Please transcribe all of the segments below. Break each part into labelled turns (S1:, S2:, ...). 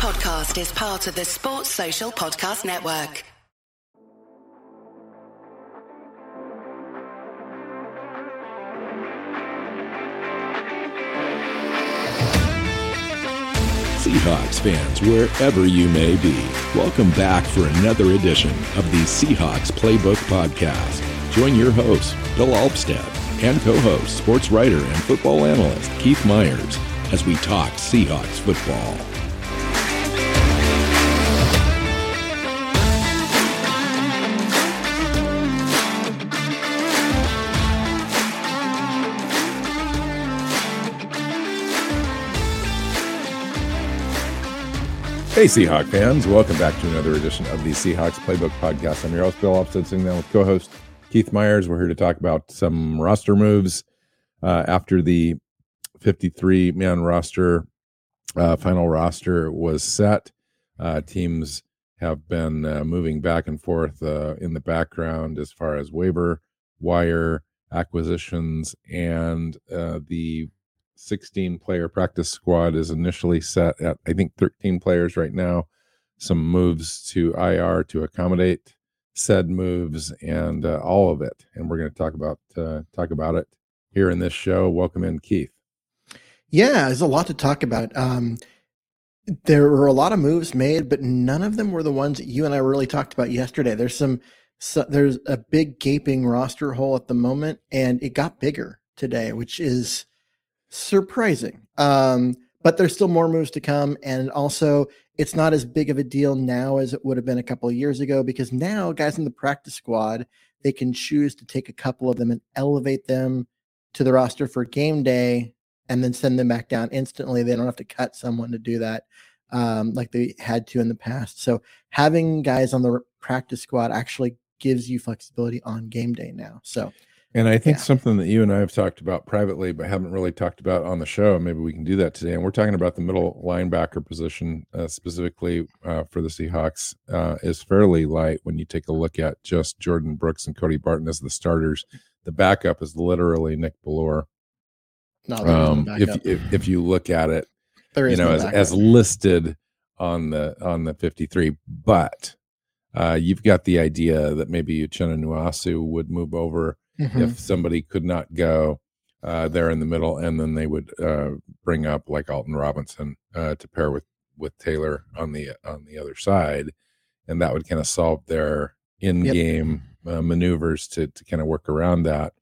S1: podcast is part of the Sports Social Podcast Network.
S2: Seahawks fans, wherever you may be, welcome back for another edition of the Seahawks Playbook Podcast. Join your host, Bill Alvstad, and co host, sports writer and football analyst Keith Myers as we talk Seahawks football. Hey, Seahawk fans. Welcome back to another edition of the Seahawks Playbook Podcast. I'm your host, Bill Alvstad, sitting down with co host Keith Myers. We're here to talk about some roster moves uh, after the 53 man roster, uh, final roster was set. Uh, teams have been uh, moving back and forth uh, in the background as far as waiver wire acquisitions, and uh, the 16 player practice squad is initially set at, I think, 13 players right now. Some moves to IR to accommodate said moves and uh, all of it. And we're going to talk about uh, talk about it here in this show. Welcome in, Keith.
S3: Yeah, there's a lot to talk about. Um, there were a lot of moves made, but none of them were the ones that you and I really talked about yesterday. There's some, so, there's a big gaping roster hole at the moment, and it got bigger today, which is surprising. Um, but there's still more moves to come, and also it's not as big of a deal now as it would have been a couple of years ago because now guys in the practice squad they can choose to take a couple of them and elevate them to the roster for game day and then send them back down instantly. They don't have to cut someone to do that um, like they had to in the past. So having guys on the practice squad actually gives you flexibility on game day now. So
S2: and I think yeah. something that you and I have talked about privately, but haven't really talked about on the show. Maybe we can do that today. And we're talking about the middle linebacker position uh, specifically uh, for the Seahawks uh, is fairly light when you take a look at just Jordyn Brooks and Cody Barton as the starters. The backup is literally Nick Bellore. No, um, if, if, if you look at it, you know, no as, as listed on the on the 53, but uh, you've got the idea that maybe Uchenna Nwosu would move over mm-hmm. if somebody could not go uh, there in the middle, and then they would uh, bring up like Alton Robinson uh, to pair with with Taylor on the on the other side, and that would kind of solve their in-game yep. Uh, maneuvers to to kind of work around that.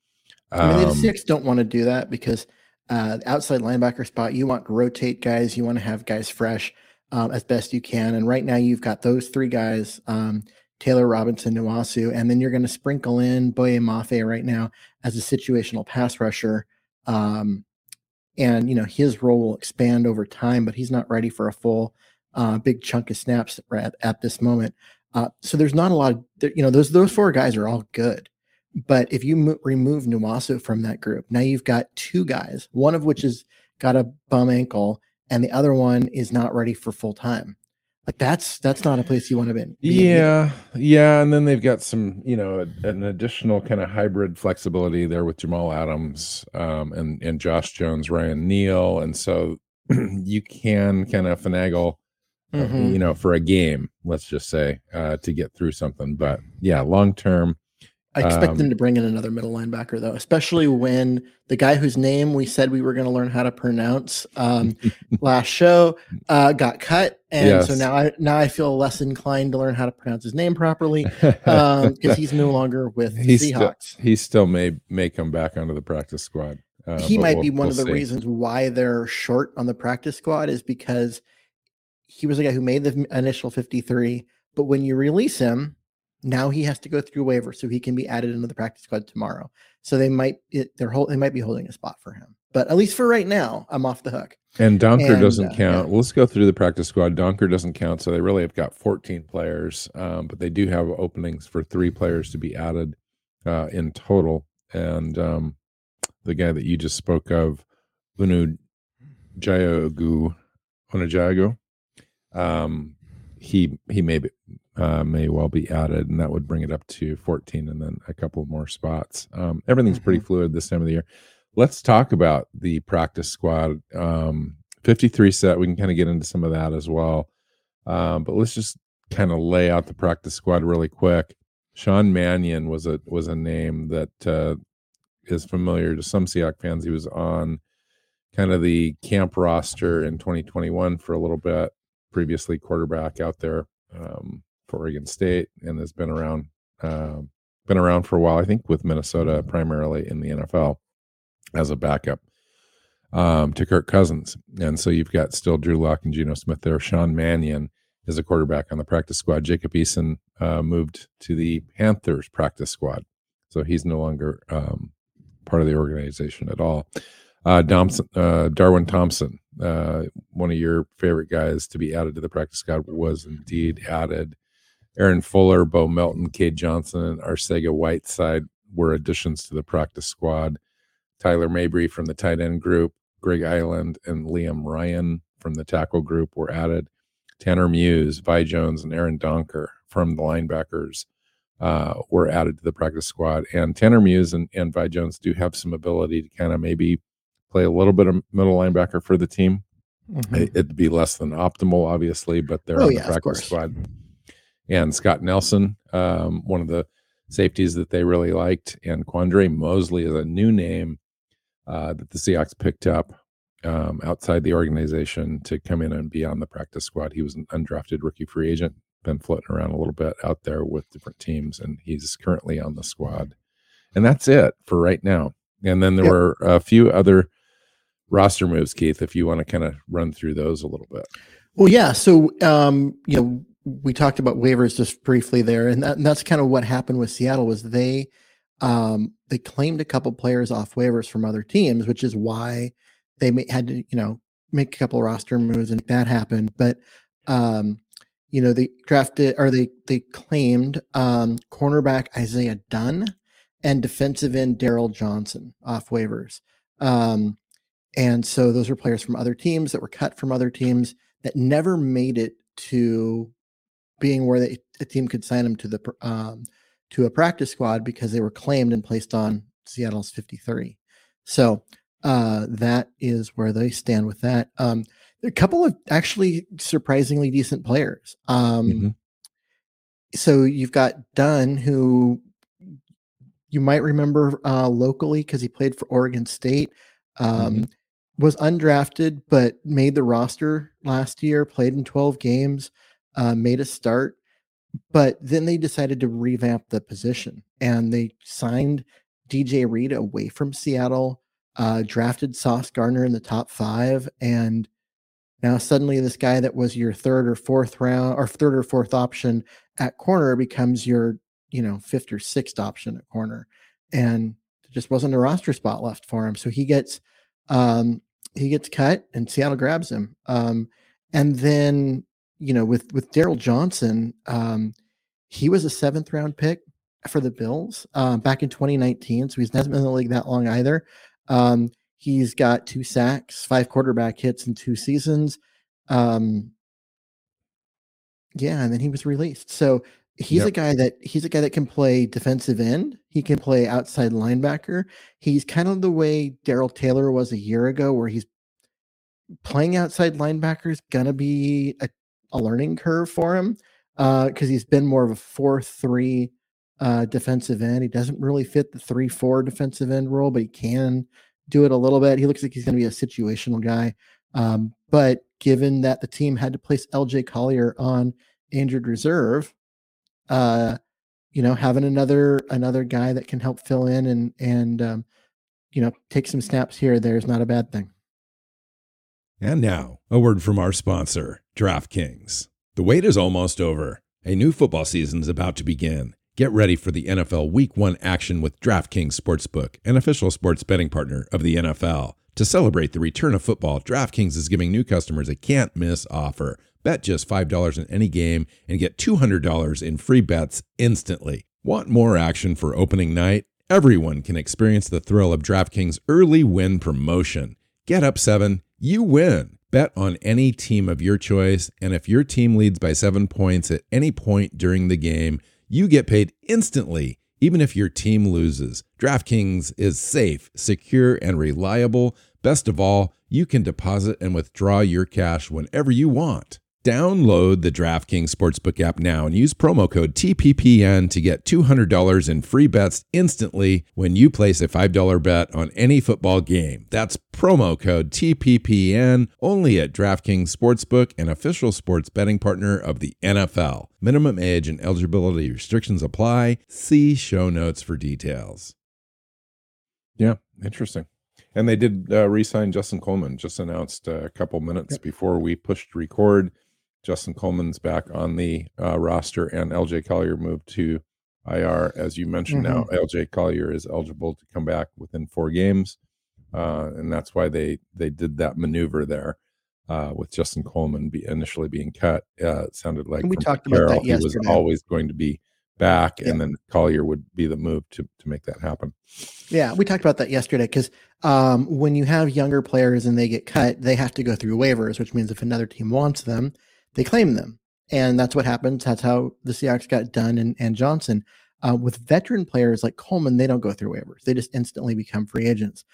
S3: Um, I mean, the um, six don't want to do that because uh, outside linebacker spot, you want to rotate guys, you want to have guys fresh um, as best you can, and right now you've got those three guys. Um, Taylor Robinson, Nwosu, and then you're going to sprinkle in Boye Mafe right now as a situational pass rusher. Um, and you know his role will expand over time, but he's not ready for a full uh, big chunk of snaps at, at this moment. Uh, so there's not a lot of you know those those four guys are all good, but if you mo- remove Nwosu from that group, now you've got two guys, one of which has got a bum ankle, and the other one is not ready for full time like that's that's not a place you want to be.
S2: Yeah, yeah, and then they've got some, you know, an additional kind of hybrid flexibility there with Jamal Adams um, and and Josh Jones, Ryan Neal, and so you can kind of finagle, uh, mm-hmm. you know, for a game, let's just say, uh, to get through something. But yeah, long term,
S3: I expect um, them to bring in another middle linebacker though, especially when the guy whose name we said we were going to learn how to pronounce um, last show uh, got cut, and yes. so now I now I feel less inclined to learn how to pronounce his name properly because um, he's no longer with the
S2: he's
S3: Seahawks.
S2: Still, he still may may come back onto the practice squad.
S3: Uh, he might we'll, be one we'll of the see. reasons why they're short on the practice squad is because he was the guy who made the initial fifty three, but when you release him now he has to go through waiver so he can be added into the practice squad tomorrow. So they might it, they're hold, they might be holding a spot for him. But at least for right now, I'm off the hook.
S2: And Donkor and, doesn't uh, count. Yeah. Well, let's go through the practice squad. Donkor doesn't count, so they really have got 14 players, um, but they do have openings for three players to be added uh, in total. And um, the guy that you just spoke of, Unu Jayagu, Unajago, um, he he may be, uh, may well be added, and that would bring it up to 14 and then a couple more spots. Um, everything's mm-hmm. pretty fluid this time of the year. Let's talk about the practice squad. Um, 53 set, we can kind of get into some of that as well. Um, but let's just kind of lay out the practice squad really quick. Sean Mannion was a was a name that uh, is familiar to some Seahawks fans. He was on kind of the camp roster in 2021 for a little bit. Previously, quarterback out there um, for Oregon State, and has been around uh, been around for a while. I think with Minnesota primarily in the NFL as a backup um, to Kirk Cousins. And so you've got still Drew Lock and Geno Smith there. Sean Mannion is a quarterback on the practice squad. Jacob Eason uh, moved to the Panthers practice squad. So he's no longer um, part of the organization at all. Uh, Thompson, uh, Darwin Thompson, uh, one of your favorite guys to be added to the practice squad, was indeed added. Aaron Fuller, Bo Melton, Cade Johnson, and Arcega Whiteside were additions to the practice squad. Tyler Mabry from the tight end group, Greg Eiland, and Liam Ryan from the tackle group were added. Tanner Muse, Vi Jones, and Aaron Donkor from the linebackers uh, were added to the practice squad. And Tanner Muse and, and Vi Jones do have some ability to kind of maybe play a little bit of middle linebacker for the team. Mm-hmm. It, would be less than optimal, obviously, but they're oh, on yeah, the practice squad. And Scott Nelson, um, one of the safeties that they really liked, and Quandre Mosely is a new name uh, that the Seahawks picked up um, outside the organization to come in and be on the practice squad. He was an undrafted rookie free agent, been floating around a little bit out there with different teams, and he's currently on the squad. And that's it for right now. And then there yep. were a few other roster moves, Keith, if you want to kind of run through those a little bit.
S3: Well, yeah. So, um, you know, we talked about waivers just briefly there, and, that, and that's kind of what happened with Seattle was they um, they claimed a couple players off waivers from other teams, which is why they had to, you know, make a couple roster moves and that happened. But, um, you know, they drafted or they they claimed um, cornerback Isaiah Dunn and defensive end Darryl Johnson off waivers. Um, and so those are players from other teams that were cut from other teams that never made it to being where they, a team could sign them to the um, to a practice squad because they were claimed and placed on Seattle's 53. So uh, that is where they stand with that. Um, a couple of actually surprisingly decent players. Um, mm-hmm. So you've got Dunn, who you might remember uh, locally because he played for Oregon State. Um, mm-hmm. Was undrafted, but made the roster last year. Played in 12 games. Uh, made a start but then they decided to revamp the position and they signed DJ Reed away from Seattle, uh, drafted Sauce Gardner in the top five, and now suddenly this guy that was your third or fourth round or third or fourth option at corner becomes your you know fifth or sixth option at corner, and there just wasn't a roster spot left for him, so he gets um, he gets cut and Seattle grabs him. Um, and then you know, with with Darryl Johnson, um, he was a seventh round pick for the Bills uh, back in 2019. So he's not been in the league that long either. Um, he's got two sacks, five quarterback hits in two seasons. Um, yeah, and then he was released. So he's yep. a guy that he's a guy that can play defensive end. He can play outside linebacker. He's kind of the way Darrell Taylor was a year ago, where he's playing outside linebacker is gonna be a a learning curve for him because uh, he's been more of a four-three uh, defensive end. He doesn't really fit the three-four defensive end role, but he can do it a little bit. He looks like he's going to be a situational guy. Um, but given that the team had to place LJ Collier on injured reserve, uh, you know, having another another guy that can help fill in and and um, you know take some snaps here there is not a bad thing.
S4: And now, a word from our sponsor, DraftKings. The wait is almost over. A new football season is about to begin. Get ready for the NFL Week 1 action with DraftKings Sportsbook, an official sports betting partner of the NFL. To celebrate the return of football, DraftKings is giving new customers a can't miss offer. Bet just $5 in any game and get $200 in free bets instantly. Want more action for opening night? Everyone can experience the thrill of DraftKings early win promotion. Get up 7 you win. Bet on any team of your choice, and if your team leads by seven points at any point during the game, you get paid instantly, even if your team loses. DraftKings is safe, secure, and reliable. Best of all, you can deposit and withdraw your cash whenever you want. Download the DraftKings Sportsbook app now and use promo code TPPN to get $200 in free bets instantly when you place a $5 bet on any football game. That's promo code TPPN only at DraftKings Sportsbook, an official sports betting partner of the NFL. Minimum age and eligibility restrictions apply. See show notes for details.
S2: Yeah, interesting. And they did uh, re-sign Justin Coleman. Just announced uh, a couple minutes yep. before we pushed record. Justin Coleman's back on the uh, roster, and LJ Collier moved to IR. As you mentioned, mm-hmm. now LJ Collier is eligible to come back within four games, uh, and that's why they they did that maneuver there uh, with Justin Coleman be initially being cut. Uh, it sounded like
S3: we talked about that yesterday.
S2: He was always going to be back, and then Collier would be the move to to make that happen.
S3: Yeah, we talked about that yesterday because um, when you have younger players and they get cut, they have to go through waivers, which means if another team wants them, they claim them. And that's what happens. That's how the Seahawks got Dunn and, and Johnson. Uh, with veteran players like Coleman, they don't go through waivers. They just instantly become free agents.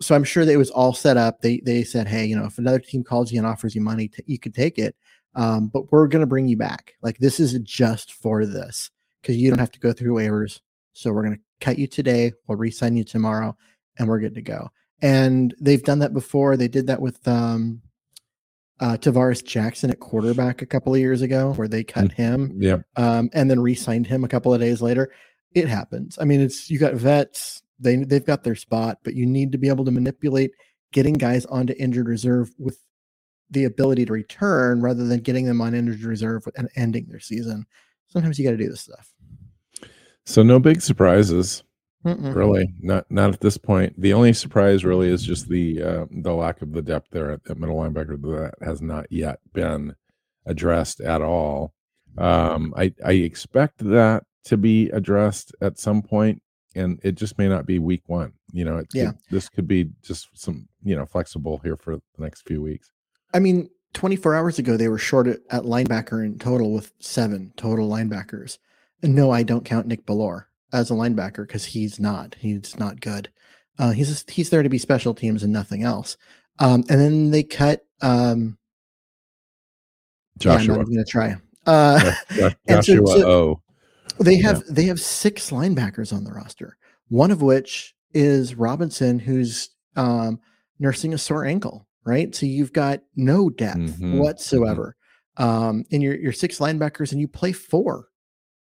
S3: So I'm sure that it was all set up. They they said, hey, you know, if another team calls you and offers you money, to, you could take it. Um, but we're going to bring you back. Like this is just for this because you don't have to go through waivers. So we're going to cut you today. We'll re-sign you tomorrow, and we're good to go. And they've done that before. They did that with um, uh, Tarvaris Jackson at quarterback a couple of years ago, where they cut mm, him,
S2: yeah,
S3: um, and then re-signed him a couple of days later. It happens. I mean, it's you got vets; they they've got their spot, but you need to be able to manipulate getting guys onto injured reserve with the ability to return rather than getting them on injured reserve and ending their season. Sometimes you got to do this stuff.
S2: So no big surprises. Mm-mm. Really, not not at this point. The only surprise really is just the uh, the lack of the depth there at, at middle linebacker that has not yet been addressed at all. Um, I I expect that to be addressed at some point, and it just may not be week one. You know, it yeah. Could, this could be just some you know flexible here for the next few weeks.
S3: I mean, 24 hours ago they were short at, linebacker in total with seven total linebackers. And no, I don't count Nick Bellore as a linebacker because he's not. He's not good. Uh, he's just, he's there to be special teams and nothing else. Um, and then they cut um,
S2: Joshua.
S3: Yeah, I'm going to try. Uh,
S2: Joshua so, so O.
S3: They have yeah. they have six linebackers on the roster. One of which is Robinson, who's um, nursing a sore ankle. Right, so you've got no depth mm-hmm. mm-hmm. whatsoever mm-hmm. um, in your your six linebackers, and you play four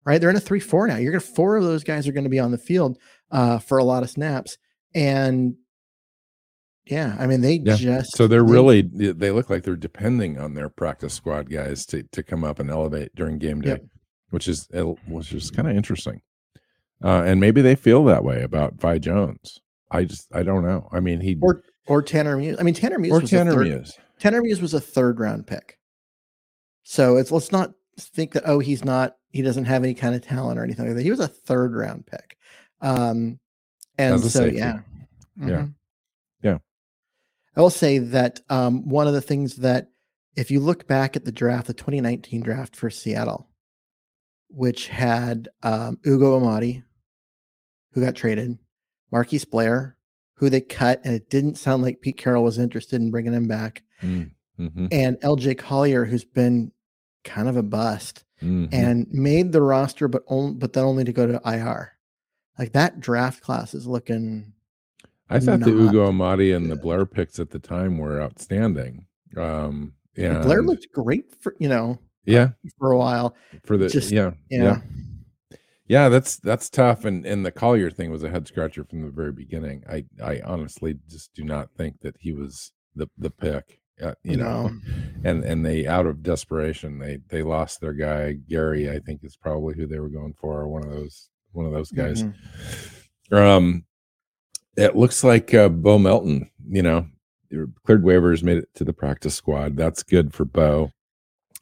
S3: right? They're in a three four now. You're gonna four of those guys are going to be on the field uh, for a lot of snaps, and yeah, I mean they yeah. just
S2: so they're they, really they look like they're depending on their practice squad guys to to come up and elevate during game day, yep. which is which is kind of interesting. Uh, and maybe they feel that way about Vi Jones. I just I don't know. I mean he
S3: or or Tanner Muse. I mean Tanner Muse
S2: or Tanner third, Muse.
S3: Tanner Muse was a third round pick. So it's let's not think that oh he's not he doesn't have any kind of talent or anything like that. He was a third round pick. Um, and so safety. yeah.
S2: Mm-hmm. Yeah. Yeah.
S3: I will say that um, one of the things that if you look back at the draft, the 2019 draft for Seattle, which had um, Ugo Amadi, who got traded, Marquise Blair, who they cut, and it didn't sound like Pete Carroll was interested in bringing him back, mm, mm-hmm. and LJ Collier, who's been kind of a bust mm-hmm. and made the roster, but only but then only to go to IR. Like that draft class is looking.
S2: I thought the Ugo Amadi and the Blair picks at the time were outstanding. Um, yeah,
S3: Blair looked great for you know.
S2: Yeah,
S3: for a while.
S2: For the Just, yeah, yeah, yeah, yeah. That's that's tough. And and the Collier thing was a head scratcher from the very beginning. I I honestly just do not think that he was the the pick uh, you know, and and they out of desperation they they lost their guy Gary. I think is probably who they were going for, one of those one of those guys. Mm-hmm. Um, it looks like uh, Bo Melton. You know, cleared waivers, made it to the practice squad. That's good for Bo.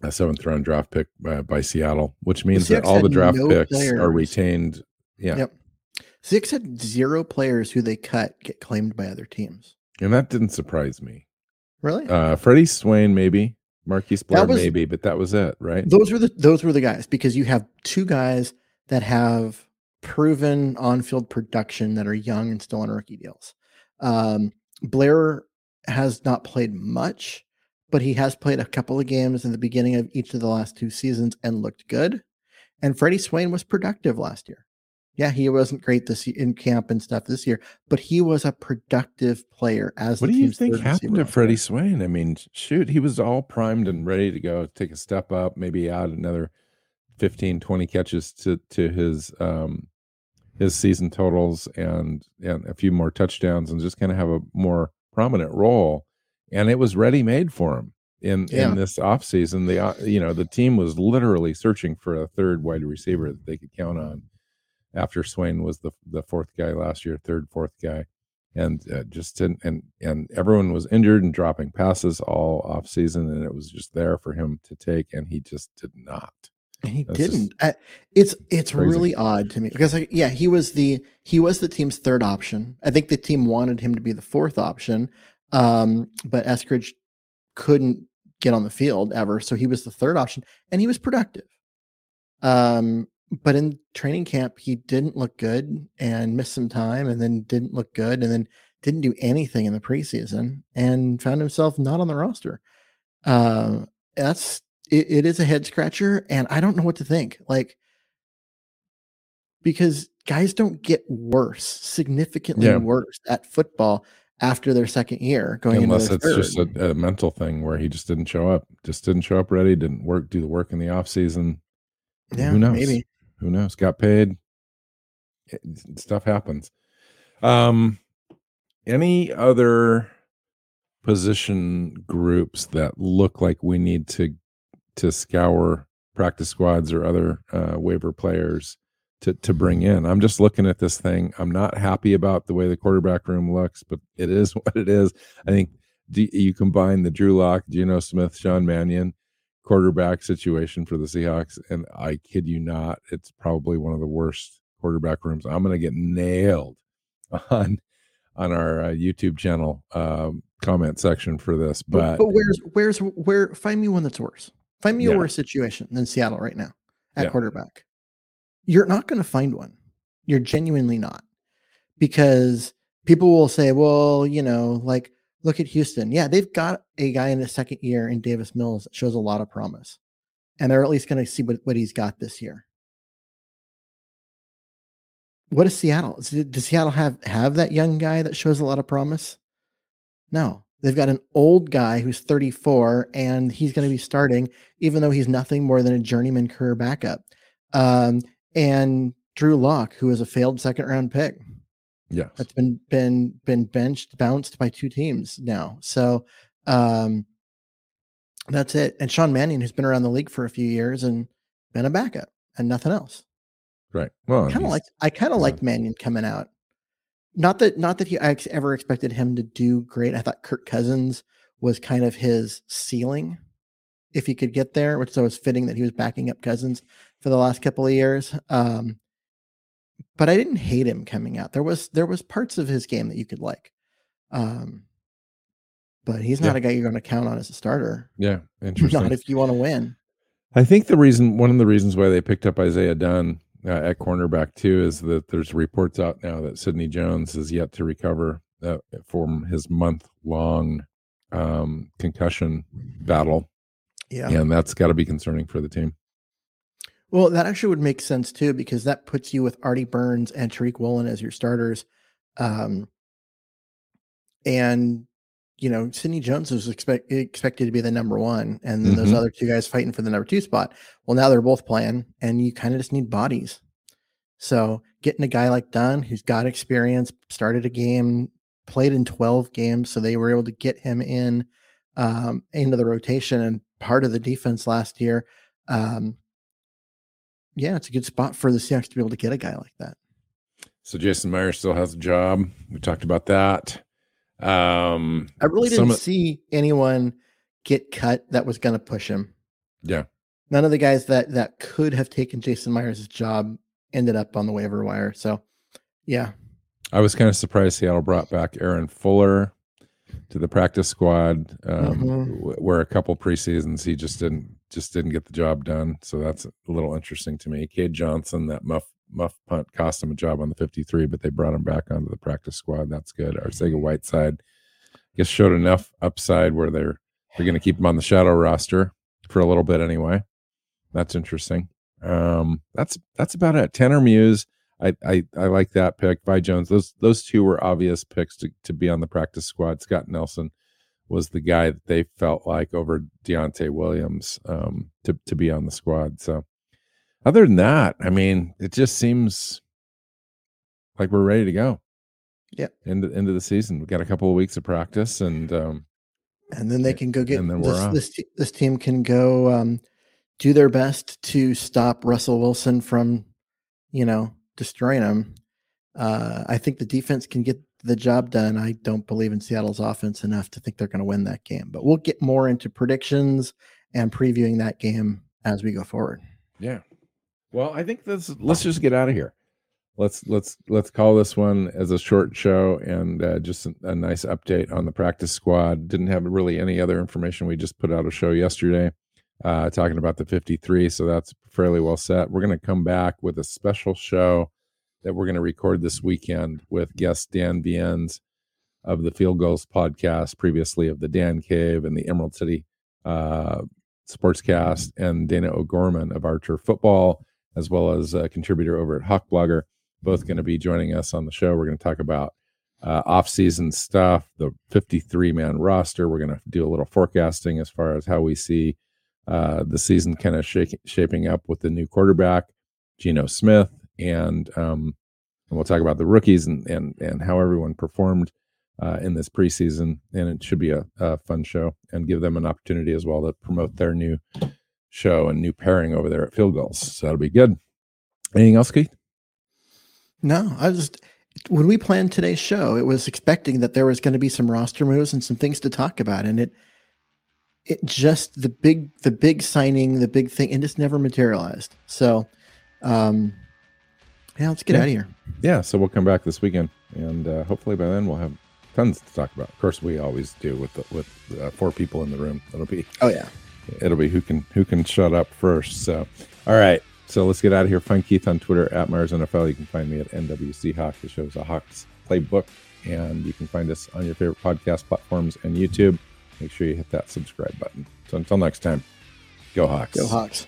S2: A seventh round draft pick uh, by Seattle, which means that all the draft no picks players. are retained. Yeah. Yep.
S3: Six had zero players who they cut get claimed by other teams.
S2: And that didn't surprise me.
S3: Really?
S2: Uh, Freddie Swain, maybe. Marquise Blair, was, maybe, but that was it, right?
S3: Those were the those were the guys because you have two guys that have proven on-field production that are young and still on rookie deals. Um, Blair has not played much, but he has played a couple of games in the beginning of each of the last two seasons and looked good. And Freddie Swain was productive last year. Yeah, he wasn't great this in camp and stuff this year, but he was a productive player. As
S2: what do you think happened to Freddie Swain? I mean, shoot, he was all primed and ready to go, take a step up, maybe add another 15, 20 catches to to his um his season totals and and a few more touchdowns and just kind of have a more prominent role. And it was ready made for him in yeah. in this offseason. The uh, you know the team was literally searching for a third wide receiver that they could count on after Swain was the the fourth guy last year, third, fourth guy, and uh, just didn't. And and everyone was injured and dropping passes all off season, and it was just there for him to take, and he just did not.
S3: And he That's didn't. Uh, it's it's crazy. really odd to me because like yeah, he was the he was the team's third option. I think the team wanted him to be the fourth option, um, but Eskridge couldn't get on the field ever, so he was the third option, and he was productive. Um, but in training camp, he didn't look good and missed some time and then didn't look good and then didn't do anything in the preseason and found himself not on the roster. Uh, that's it, it is a head scratcher, and I don't know what to think. Like, because guys don't get worse, significantly yeah. worse at football after their second year going
S2: unless it's
S3: third.
S2: just a, a, mental thing where he just didn't show up just didn't show up ready didn't work do the work in the off season
S3: yeah who knows maybe
S2: who knows? Got paid. It, stuff happens. Um, any other position groups that look like we need to to scour practice squads or other uh, waiver players to to bring in? I'm just looking at this thing. I'm not happy about the way the quarterback room looks, but it is what it is. I think you combine the Drew Lock, Geno Smith, Sean Mannion quarterback situation for the Seahawks. And I kid you not, it's probably one of the worst quarterback rooms. I'm going to get nailed on on our uh, YouTube channel um, comment section for this. But,
S3: but, where's where's where? Find me one that's worse. Find me yeah. a worse situation than Seattle right now at yeah. quarterback. You're not going to find one. You're genuinely not, because people will say, "Well, you know, like." Look at Houston. Yeah, they've got a guy in the second year in Davis Mills that shows a lot of promise. And they're at least going to see what, what he's got this year. What is Seattle? Does Seattle have, have that young guy that shows a lot of promise? No. They've got an old guy who's 34 and he's going to be starting, even though he's nothing more than a journeyman career backup. Um, and Drew Lock, who is a failed second round pick.
S2: Yeah,
S3: that's been been been benched, bounced by two teams now. So um, that's it. And Sean Mannion, who's been around the league for a few years and been a backup and nothing else.
S2: Right. Well,
S3: kind of like I kind of yeah. liked Mannion coming out. Not that not that he I ever expected him to do great. I thought Kirk Cousins was kind of his ceiling if he could get there, which so was fitting that he was backing up Cousins for the last couple of years. Um, but I didn't hate him coming out. There was there was parts of his game that you could like. Um, but he's not yeah. a guy you're going to count on as a starter.
S2: Yeah, interesting.
S3: Not if you want to win.
S2: I think the reason, one of the reasons why they picked up Isaiah Dunn uh, at cornerback too, is that there's reports out now that Sidney Jones is yet to recover uh, from his month long um, concussion battle.
S3: Yeah,
S2: and that's got to be concerning for the team.
S3: Well, that actually would make sense too, because that puts you with Artie Burns and Tariq Woolen as your starters. Um, and you know, Sidney Jones was expect, expected to be the number one, and mm-hmm. those other two guys fighting for the number two spot. Well, now they're both playing, and you kind of just need bodies. So getting a guy like Dunn, who's got experience, started a game, played in 12 games, so they were able to get him in um, into the rotation and part of the defense last year. Um, yeah, it's a good spot for the Seahawks to be able to get a guy like that.
S2: So Jason Myers still has a job. We talked about that. Um,
S3: I really didn't see anyone get cut that was going to push him.
S2: Yeah.
S3: None of the guys that that could have taken Jason Myers' job ended up on the waiver wire. So, yeah.
S2: I was kind of surprised Seattle brought back Aaron Fuller to the practice squad, um, mm-hmm. where a couple preseasons he just didn't just didn't get the job done. So that's a little interesting to me. Cade Johnson, that muff muff punt cost him a job on the 53, but they brought him back onto the practice squad. That's good. Arcega Whiteside, I guess, showed enough upside where they're They're going to keep him on the shadow roster for a little bit anyway. That's interesting. Um, that's that's about it. Tanner Muse, I, I I like that pick. Vi Jones, those those two were obvious picks to to be on the practice squad. Scott Nelson was the guy that they felt like over Deontai Williams um, to to be on the squad. So other than that, I mean, it just seems like we're ready to go.
S3: Yeah,
S2: into into the season. We got a couple of weeks of practice, and um,
S3: and then they can go get this, this, this team can go um, do their best to stop Russell Wilson from, you know, destroying him. Uh, I think the defense can get the job done. I don't believe in Seattle's offense enough to think they're going to win that game, but we'll get more into predictions and previewing that game as we go forward.
S2: Yeah. Well, I think this. Let's just get out of here. Let's let's let's call this one as a short show and uh, just a, a nice update on the practice squad. Didn't have really any other information. We just put out a show yesterday uh, talking about the 53. So that's fairly well set. We're going to come back with a special show that we're going to record this weekend with guest Dan Viens of the Field Gulls podcast, previously of the Dan Cave and the Emerald City uh, Sportscast, and Dana O'Gorman of Archer Football, as well as a contributor over at Hawk Blogger, both going to be joining us on the show. We're going to talk about uh, off-season stuff, the 53-man roster. We're going to do a little forecasting as far as how we see uh, the season kind of shaping up with the new quarterback, Geno Smith, and um, and we'll talk about the rookies and and and how everyone performed uh, in this preseason. And it should be a, a, fun show and give them an opportunity as well to promote their new show and new pairing over there at Field Gulls. So that'll be good. Anything else, Keith?
S3: No, I just when we planned today's show, it was expecting that there was going to be some roster moves and some things to talk about, and it it just the big the big signing, the big thing, and just never materialized. So, um, yeah, let's get
S2: yeah.
S3: out of here.
S2: Yeah, so we'll come back this weekend, and uh, hopefully by then we'll have tons to talk about. Of course, we always do with the, with uh, four people in the room. It'll be
S3: oh yeah,
S2: it'll be who can who can shut up first. So, all right, so let's get out of here. Find Keith on Twitter at Myers NFL. You can find me at NWC Hawk. The show's a Hawks playbook, and you can find us on your favorite podcast platforms and YouTube make sure you hit that subscribe button. So until next time, go Hawks.
S3: Go Hawks.